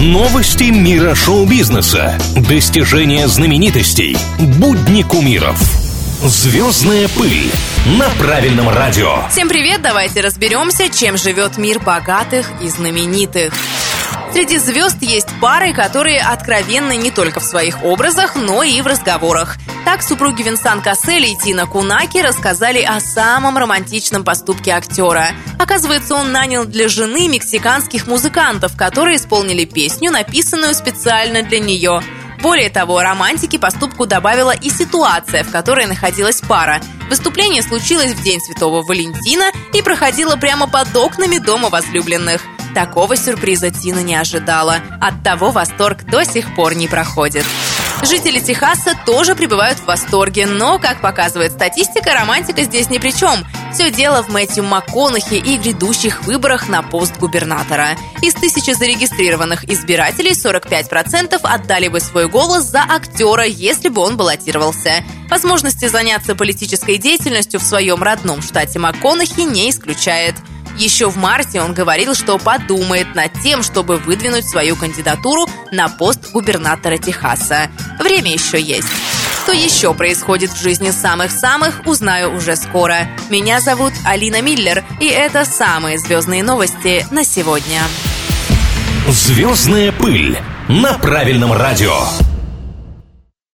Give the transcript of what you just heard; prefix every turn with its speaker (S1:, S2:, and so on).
S1: Новости мира шоу-бизнеса. Достижения знаменитостей. Будни кумиров. Звездная пыль на правильном радио.
S2: Всем привет, давайте разберемся, чем живет мир богатых и знаменитых. Среди звезд есть пары, которые откровенны не только в своих образах, но и в разговорах. Так супруги Винсан Кассель и Тина Кунаки рассказали о самом романтичном поступке актера. Оказывается, он нанял для жены мексиканских музыкантов, которые исполнили песню, написанную специально для нее. Более того, романтики поступку добавила и ситуация, в которой находилась пара. Выступление случилось в День Святого Валентина и проходило прямо под окнами дома возлюбленных. Такого сюрприза Тина не ожидала. От того восторг до сих пор не проходит. Жители Техаса тоже пребывают в восторге, но, как показывает статистика, романтика здесь ни при чем. Все дело в Мэтью МакКонахи и грядущих выборах на пост губернатора. Из тысячи зарегистрированных избирателей 45% отдали бы свой голос за актера, если бы он баллотировался. Возможности заняться политической деятельностью в своем родном штате МакКонахи не исключает. Еще в марте он говорил, что подумает над тем, чтобы выдвинуть свою кандидатуру на пост губернатора Техаса. Время еще есть. Что еще происходит в жизни самых-самых, узнаю уже скоро. Меня зовут Алина Миллер, и это самые звездные новости на сегодня.
S1: Звездная пыль на правильном радио.